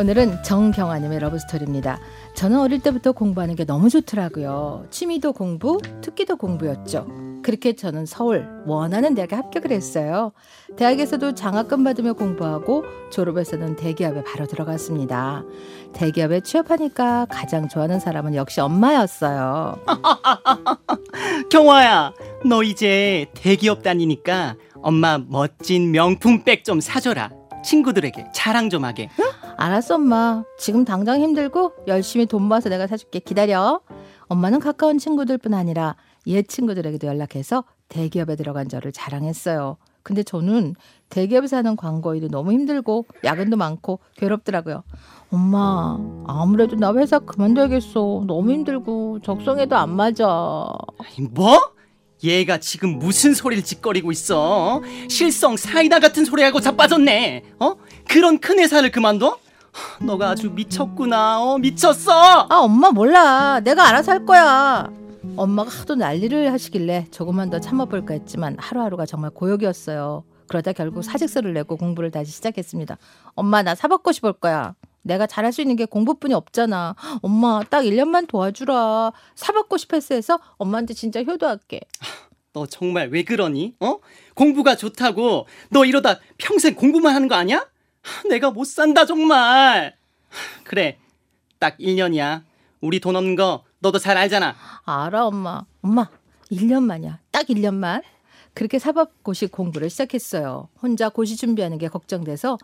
오늘은 정경아님의 러브스토리입니다. 저는 어릴 때부터 공부하는 게 너무 좋더라고요. 취미도 공부, 특기도 공부였죠. 그렇게 저는 서울 원하는 대학에 합격을 했어요. 대학에서도 장학금 받으며 공부하고 졸업해서는 대기업에 바로 들어갔습니다. 대기업에 취업하니까 가장 좋아하는 사람은 역시 엄마였어요. 경화야, 너 이제 대기업 다니니까 엄마 멋진 명품백 좀 사줘라. 친구들에게 자랑 좀 하게. 알았어 엄마. 지금 당장 힘들고 열심히 돈 모아서 내가 사줄게. 기다려. 엄마는 가까운 친구들뿐 아니라 옛 친구들에게도 연락해서 대기업에 들어간 저를 자랑했어요. 근데 저는 대기업에서 하는 광고 일이 너무 힘들고 야근도 많고 괴롭더라고요. 엄마, 아무래도 나 회사 그만둬야겠어. 너무 힘들고 적성에도 안 맞아. 뭐? 얘가 지금 무슨 소리를 짓거리고 있어? 실성 사이다 같은 소리하고 자빠졌네. 어? 그런 큰 회사를 그만둬? 너가 아주 미쳤구나. 어, 미쳤어. 아, 엄마 몰라. 내가 알아서 할 거야. 엄마가 하도 난리를 하시길래 조금만 더 참아볼까 했지만 하루하루가 정말 고역이었어요. 그러다 결국 사직서를 내고 공부를 다시 시작했습니다. 엄마 나 사법고시 볼 거야. 내가 잘할 수 있는 게 공부뿐이 없잖아. 엄마 딱 1년만 도와주라. 사법고시 패스해서 엄마한테 진짜 효도할게. 너 정말 왜 그러니? 어? 공부가 좋다고 너 이러다 평생 공부만 하는 거 아니야? 내가 못 산다 정말. 그래. 딱 1년이야. 우리 돈 없는 거 너도 잘 알잖아. 알아 엄마. 엄마 1년만이야. 딱 1년만. 그렇게 사법고시 공부를 시작했어요. 혼자 고시 준비하는 게 걱정돼서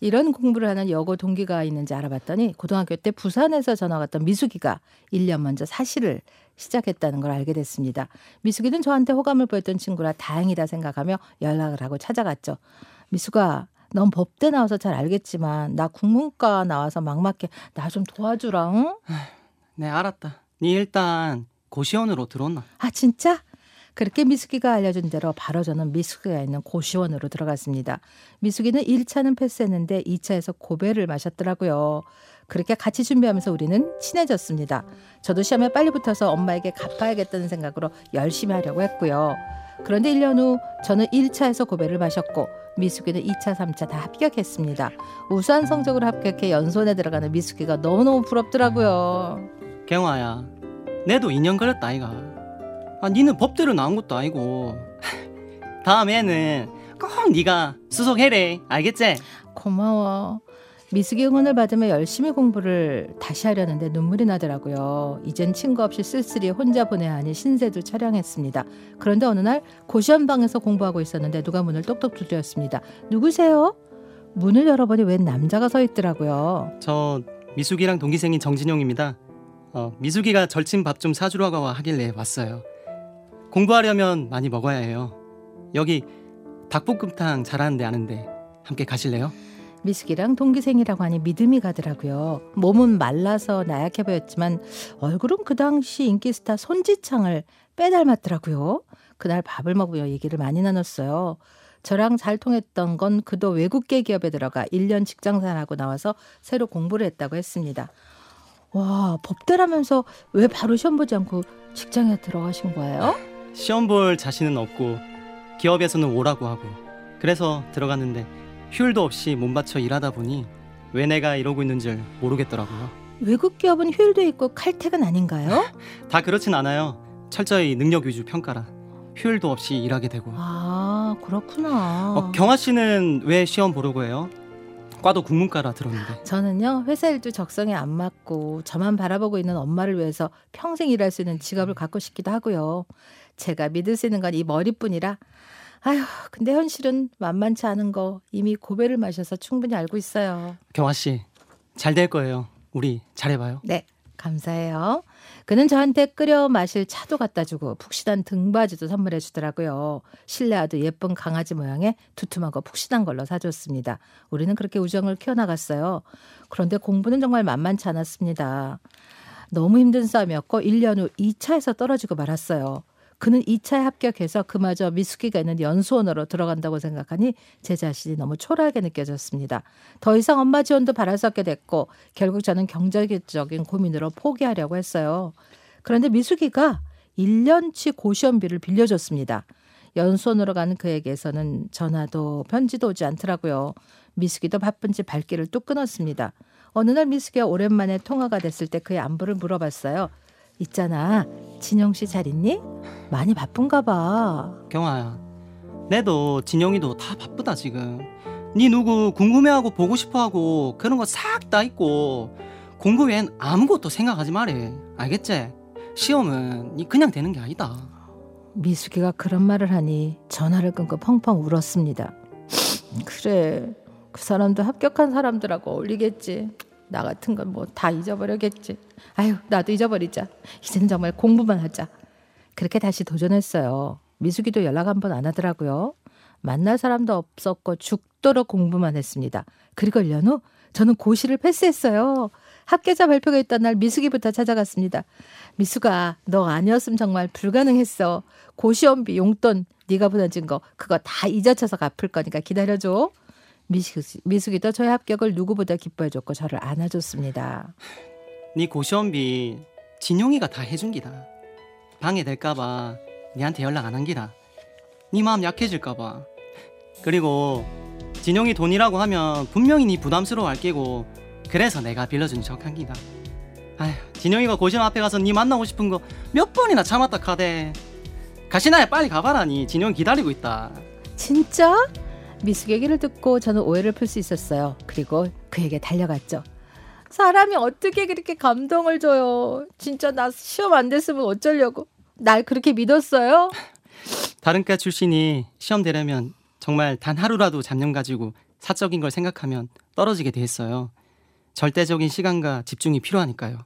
이런 공부를 하는 여고 동기가 있는지 알아봤더니 고등학교 때 부산에서 전화 왔던 미숙이가 1년 먼저 사실을 시작했다는 걸 알게 됐습니다. 미숙이는 저한테 호감을 보였던 친구라 다행이다 생각하며 연락을 하고 찾아갔죠. 미숙아, 넌 법대 나와서 잘 알겠지만 나 국문과 나와서 막막해. 나 좀 도와주라. 응? 네, 알았다. 네 일단 고시원으로 들어온나. 아 진짜? 그렇게 미숙이가 알려준 대로 바로 저는 미숙이가 있는 고시원으로 들어갔습니다. 미숙이는 1차는 패스했는데 2차에서 고배를 마셨더라고요. 그렇게 같이 준비하면서 우리는 친해졌습니다. 저도 시험에 빨리 붙어서 엄마에게 갚아야겠다는 생각으로 열심히 하려고 했고요. 그런데 1년 후 저는 1차에서 고배를 마셨고 미숙이는 2차, 3차 다 합격했습니다. 우수한 성적으로 합격해 연수원에 들어가는 미숙이가 너무너무 부럽더라고요. 경화야, 내도 2년 걸렸다 아이가. 아, 니는 법대로 나온 것도 아니고. 다음에는 꼭 네가 수속해래. 알겠지? 고마워. 미숙이 응원을 받으며 열심히 공부를 다시 하려는데 눈물이 나더라고요. 이젠 친구 없이 쓸쓸히 혼자 보내야 하니 신세도 촬영했습니다. 그런데 어느 날 고시원방에서 공부하고 있었는데 누가 문을 똑똑 두드렸습니다. 누구세요? 문을 열어보니 웬 남자가 서 있더라고요. 저 미숙이랑 동기생인 정진용입니다. 어, 미숙이가 절친 밥 좀 사주라고 하길래 왔어요. 공부하려면 많이 먹어야 해요. 여기 닭볶음탕 잘하는 데 아는데 함께 가실래요? 미숙이랑 동기생이라고 하니 믿음이 가더라고요. 몸은 말라서 나약해 보였지만 얼굴은 그 당시 인기 스타 손지창을 빼닮았더라고요. 그날 밥을 먹으며 얘기를 많이 나눴어요. 저랑 잘 통했던 건 그도 외국계 기업에 들어가 1년 직장생활하고 나와서 새로 공부를 했다고 했습니다. 와, 법대라면서 왜 바로 시험 보지 않고 직장에 들어가신 거예요? 시험 볼 자신은 없고 기업에서는 오라고 하고 그래서 들어갔는데 휴일도 없이 몸 바쳐 일하다 보니 왜 내가 이러고 있는 줄 모르겠더라고요. 외국 기업은 휴일도 있고 칼퇴근 아닌가요? 다 그렇진 않아요. 철저히 능력 위주 평가라. 휴일도 없이 일하게 되고. 아, 그렇구나. 어, 경아 씨는 왜 시험 보려고 해요? 과도 국문과라 들었는데. 저는요 회사 일도 적성에 안 맞고 저만 바라보고 있는 엄마를 위해서 평생 일할 수 있는 직업을 갖고 싶기도 하고요. 제가 믿을 수 있는 건 이 머리뿐이라 아휴 근데 현실은 만만치 않은 거 이미 고배를 마셔서 충분히 알고 있어요. 경아 씨, 잘 될 거예요. 우리 잘해봐요. 네, 감사해요. 그는 저한테 끓여 마실 차도 갖다 주고 푹신한 등바지도 선물해 주더라고요. 실내화도 예쁜 강아지 모양의 두툼하고 푹신한 걸로 사줬습니다. 우리는 그렇게 우정을 키워나갔어요. 그런데 공부는 정말 만만치 않았습니다. 너무 힘든 싸움이었고 1년 후 2차에서 떨어지고 말았어요. 그는 2차에 합격해서 그마저 미숙이가 있는 연수원으로 들어간다고 생각하니 제 자신이 너무 초라하게 느껴졌습니다. 더 이상 엄마 지원도 바랄 수 없게 됐고 결국 저는 경제적인 고민으로 포기하려고 했어요. 그런데 미숙이가 1년치 고시원비를 빌려줬습니다. 연수원으로 가는 그에게서는 전화도 편지도 오지 않더라고요. 미숙이도 바쁜지 발길을 뚝 끊었습니다. 어느 날 미숙이가 오랜만에 통화가 됐을 때 그의 안부를 물어봤어요. 있잖아, 진영 씨 잘 있니? 많이 바쁜가 봐. 경아야, 내도 진영이도 다 바쁘다 지금. 네 누구 궁금해하고 보고 싶어하고 그런 거 싹 다 있고 공부 외엔 아무것도 생각하지 말해. 알겠지? 시험은 네 그냥 되는 게 아니다. 미숙이가 그런 말을 하니 전화를 끊고 펑펑 울었습니다. 그래, 그 사람도 합격한 사람들하고 어울리겠지. 나 같은 건 뭐 다 잊어버려겠지. 아유, 나도 잊어버리자. 이제는 정말 공부만 하자. 그렇게 다시 도전했어요. 미숙이도 연락 한 번 안 하더라고요. 만날 사람도 없었고 죽도록 공부만 했습니다. 그리고 1년 후 저는 고시를 패스했어요. 합계자 발표가 있던 날 미숙이부터 찾아갔습니다. 미숙아, 너 아니었으면 정말 불가능했어. 고시원비 용돈 네가 보내준 거 그거 다 잊어쳐서 갚을 거니까 기다려줘. 미숙, 미숙 이도 저의 합격을 누구보다 기뻐해줬고 저를 안아줬습니다. 네 고시원비 진용이가 다 해준 기다. 방해될까봐 니한테 연락 안 한 기다. 네 마음 약해질까봐. 그리고 진용이 돈이라고 하면 분명히 네 부담스러워할 게고 그래서 내가 빌려준 척한 기다. 아휴 진용이가 고시원 앞에 가서 네 만나고 싶은 거 몇 번이나 참았다 카대. 가시나야 빨리 가봐라니 진용이 기다리고 있다. 진짜? 미숙 얘기를 듣고 저는 오해를 풀 수 있었어요. 그리고 그에게 달려갔죠. 사람이 어떻게 그렇게 감동을 줘요? 진짜 나 시험 안 됐으면 어쩌려고? 날 그렇게 믿었어요? 다른 과 출신이 시험 되려면 정말 단 하루라도 잡념 가지고 사적인 걸 생각하면 떨어지게 돼 있어요. 절대적인 시간과 집중이 필요하니까요.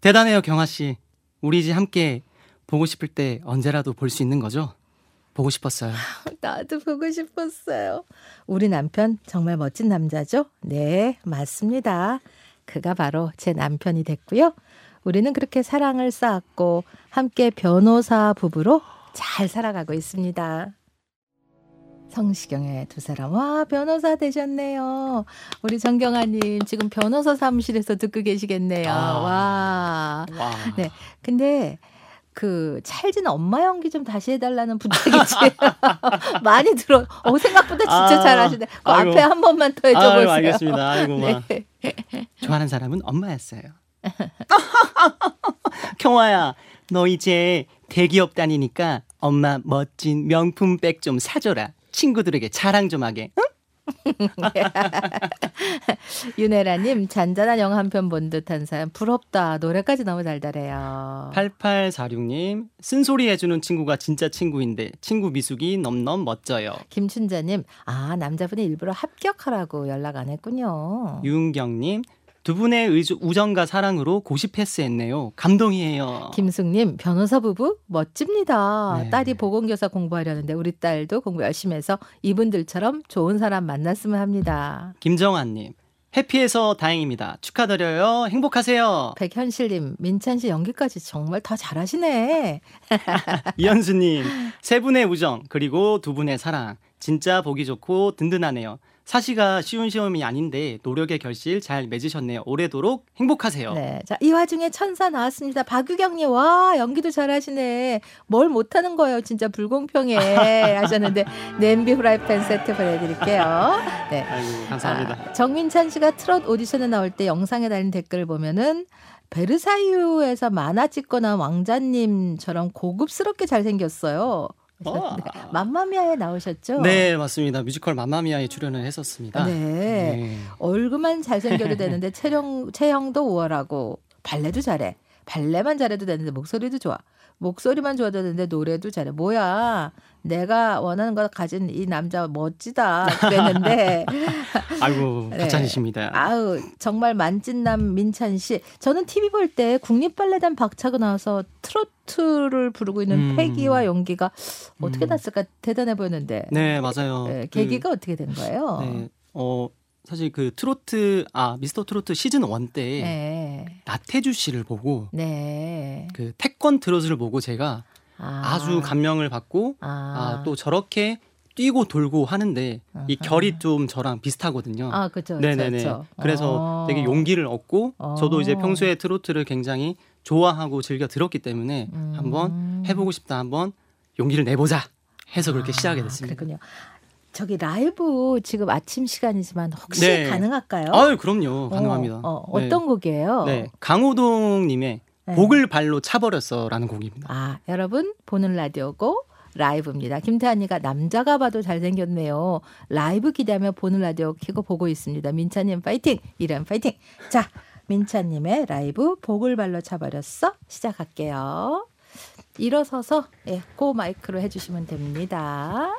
대단해요, 경아 씨. 우리 이제 함께 보고 싶을 때 언제라도 볼 수 있는 거죠? 보고 싶었어요. 나도 보고 싶었어요. 우리 남편 정말 멋진 남자죠? 네, 맞습니다. 그가 바로 제 남편이 됐고요. 우리는 그렇게 사랑을 쌓았고 함께 변호사 부부로 잘 살아가고 있습니다. 성시경의 두 사람. 와, 변호사 되셨네요. 우리 정경아님, 지금 변호사 사무실에서 듣고 계시겠네요. 아. 와. 와. 네. 근데, 그, 찰진 엄마 연기 좀 다시 해달라는 부탁이 지. 많이 들어. 어, 생각보다 진짜 아, 잘하시네. 그 아이고. 앞에 한 번만 더 해줘보세요. 아유, 알겠습니다. 아이고, 마. 네. 좋아하는 사람은 엄마였어요. 경화야, 너 이제 대기업 다니니까 엄마 멋진 명품 백 좀 사줘라. 친구들에게 자랑 좀 하게. 응? 윤혜라님, 잔잔한 영화 한 편 본 듯한 사연. 부럽다. 노래까지 너무 달달해요. 8846님, 쓴소리 해주는 친구가 진짜 친구인데 친구 미숙이 넘넘 멋져요. 김춘자님, 아, 남자분이 일부러 합격하라고 연락 안 했군요. 유은경님, 두 분의 의주, 우정과 사랑으로 고시 패스했네요. 감동이에요. 김숙님, 변호사 부부 멋집니다. 네. 딸이 보건교사 공부하려는데 우리 딸도 공부 열심히 해서 이분들처럼 좋은 사람 만났으면 합니다. 김정환님, 해피해서 다행입니다. 축하드려요. 행복하세요. 백현실님, 민찬 씨 연기까지 정말 다 잘하시네. 이현수님, 세 분의 우정, 그리고 두 분의 사랑. 진짜 보기 좋고 든든하네요. 사시가 쉬운 시험이 아닌데 노력의 결실 잘 맺으셨네요. 오래도록 행복하세요. 네. 자, 이 와중에 천사 나왔습니다. 박유경님, 와, 연기도 잘하시네. 뭘 못하는 거예요. 진짜 불공평해. 하셨는데, 냄비 후라이팬 세트 보내드릴게요. 네. 아이고, 감사합니다. 아, 정민찬 씨가 트롯 오디션에 나올 때 영상에 달린 댓글을 보면은 베르사유에서 막 나온 왕자님처럼 고급스럽게 잘생겼어요. 어. 네. 맘마미아에 나오셨죠? 네, 맞습니다. 뮤지컬 맘마미아에 출연을 했었습니다. 네. 네. 얼굴만 잘생겨도 되는데 체형 체형도 우월하고 발레도 잘해. 발레만 잘해도 되는데 목소리도 좋아. 목소리만 좋아도 되는데 노래도 잘해. 뭐야? 내가 원하는 걸 가진 이 남자 멋지다. 그랬는데 아이고, 네. 가찬이십니다. 아우 정말 만찢남 민찬 씨. 저는 TV 볼 때 국립발레단 박차고 나와서 트로트를 부르고 있는 음. 패기와 용기가 어떻게 음. 났을까 대단해 보였는데. 네, 맞아요. 네, 그, 계기가 어떻게 된 거예요? 네. 어, 사실 그 트로트 아, 미스터 트로트 시즌 1때 네. 나태주 씨를 보고 네. 그 태권 트롯을 보고 제가 아. 주 감명을 받고 아, 또 저렇게 뛰고 돌고 하는데 이 아하. 결이 좀 저랑 비슷하거든요. 아, 그렇죠. 네네네. 그래서 어. 되게 용기를 얻고 어. 저도 이제 평소에 트로트를 굉장히 좋아하고 즐겨 들었기 때문에 음. 한번 해보고 싶다 한번 용기를 내보자 해서 그렇게 아, 시작하게 됐습니다. 그렇군요. 저기 라이브 지금 아침 시간이지만 혹시 네. 가능할까요? 아유, 그럼요. 가능합니다. 어, 어, 네. 어떤 곡이에요? 네. 강호동님의 네. 복을 발로 차버렸어라는 곡입니다. 아, 여러분 보는 라디오고 라이브입니다. 김태환이가 남자가 봐도 잘생겼네요. 라이브 기대하며 보는 라디오 켜고 보고 있습니다. 민찬님 파이팅! 이런 파이팅! 자, 민찬님의 라이브 복을 발로 차버렸어 시작할게요. 일어서서 예, 고 마이크로 해주시면 됩니다.